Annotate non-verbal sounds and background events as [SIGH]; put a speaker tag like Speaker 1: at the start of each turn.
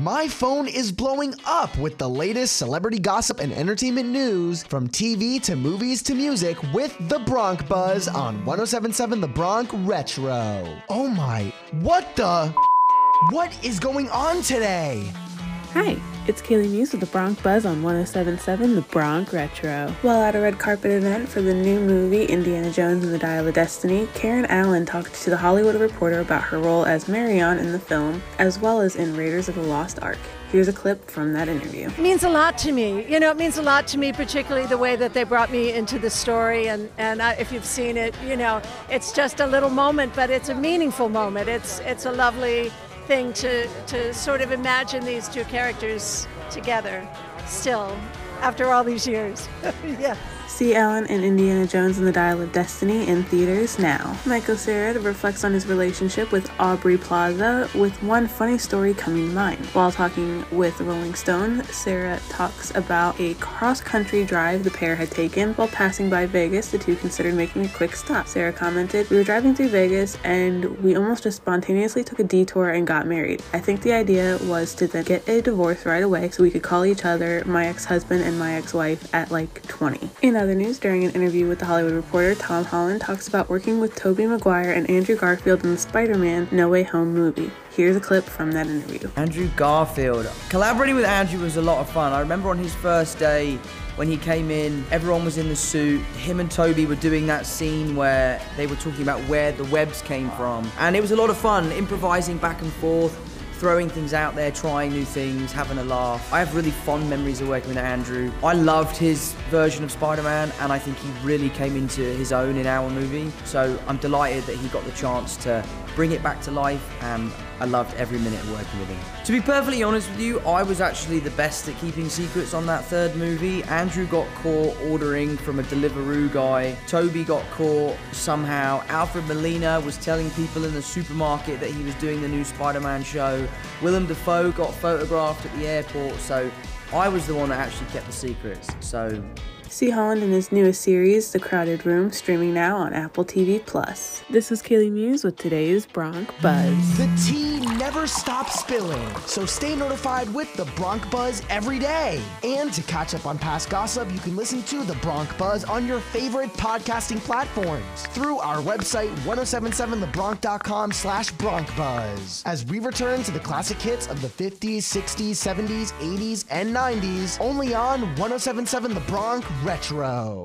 Speaker 1: my phone is blowing up with the latest celebrity gossip and entertainment news from TV to movies to music with The Bronc Buzz on 1077 The Bronc Retro. Oh my, what the? What is going on today?
Speaker 2: Hi, it's Kaleigh Muhs with the Bronc Buzz on 1077 The Bronc Retro. While at a red carpet event for the new movie Indiana Jones and the Dial of Destiny, Karen Allen talked to The Hollywood Reporter about her role as Marion in the film, as well as in Raiders of the Lost Ark. Here's a clip from that interview.
Speaker 3: It means a lot to me. You know, it means a lot to me, particularly the way that they brought me into the story. And, and I, if you've seen it, you know, it's just a little moment, but it's a meaningful moment. It's, it's a lovely thing to, to sort of imagine these two characters together still after all these years. [LAUGHS] yeah.
Speaker 2: See Allen in Indiana Jones and the Dial of Destiny in theaters now. Michael Cera reflects on his relationship with Aubrey Plaza with one funny story coming to mind. While talking with Rolling Stone, Cera talks about a cross-country drive the pair had taken while passing by Vegas. The two considered making a quick stop. Cera commented, "We were driving through Vegas and we almost just spontaneously took a detour and got married. I think the idea was to then get a divorce right away so we could call each other my ex-husband and my ex-wife at like 20." In other news, during an interview with The Hollywood Reporter, Tom Holland talks about working with Tobey Maguire and Andrew Garfield in the Spider Man No Way Home movie. Here's a clip from that interview.
Speaker 4: Andrew Garfield. Collaborating with Andrew was a lot of fun. I remember on his first day when he came in, everyone was in the suit. Him and Tobey were doing that scene where they were talking about where the webs came from. And it was a lot of fun, improvising back and forth throwing things out there, trying new things, having a laugh. I have really fond memories of working with Andrew. I loved his version of Spider-Man and I think he really came into his own in our movie. So I'm delighted that he got the chance to bring it back to life and I loved every minute of working with him. To be perfectly honest with you, I was actually the best at keeping secrets on that third movie. Andrew got caught ordering from a Deliveroo guy. Tobey got caught somehow. Alfred Molina was telling people in the supermarket that he was doing the new Spider-Man show. Willem Dafoe got photographed at the airport, so I was the one that actually kept the secrets. So
Speaker 2: See Holland in his newest series, The Crowded Room, streaming now on Apple TV Plus. This is Kaleigh Muhs with today's Bronc Buzz.
Speaker 1: The tea never stops spilling, so stay notified with the Bronc Buzz every day. And to catch up on past gossip, you can listen to the Bronc Buzz on your favorite podcasting platforms through our website 1077thebronc.com slash broncbuzz. As we return to the classic hits of the 50s, 60s, 70s, 80s, and 90s, only on 1077 The Bronc Retro.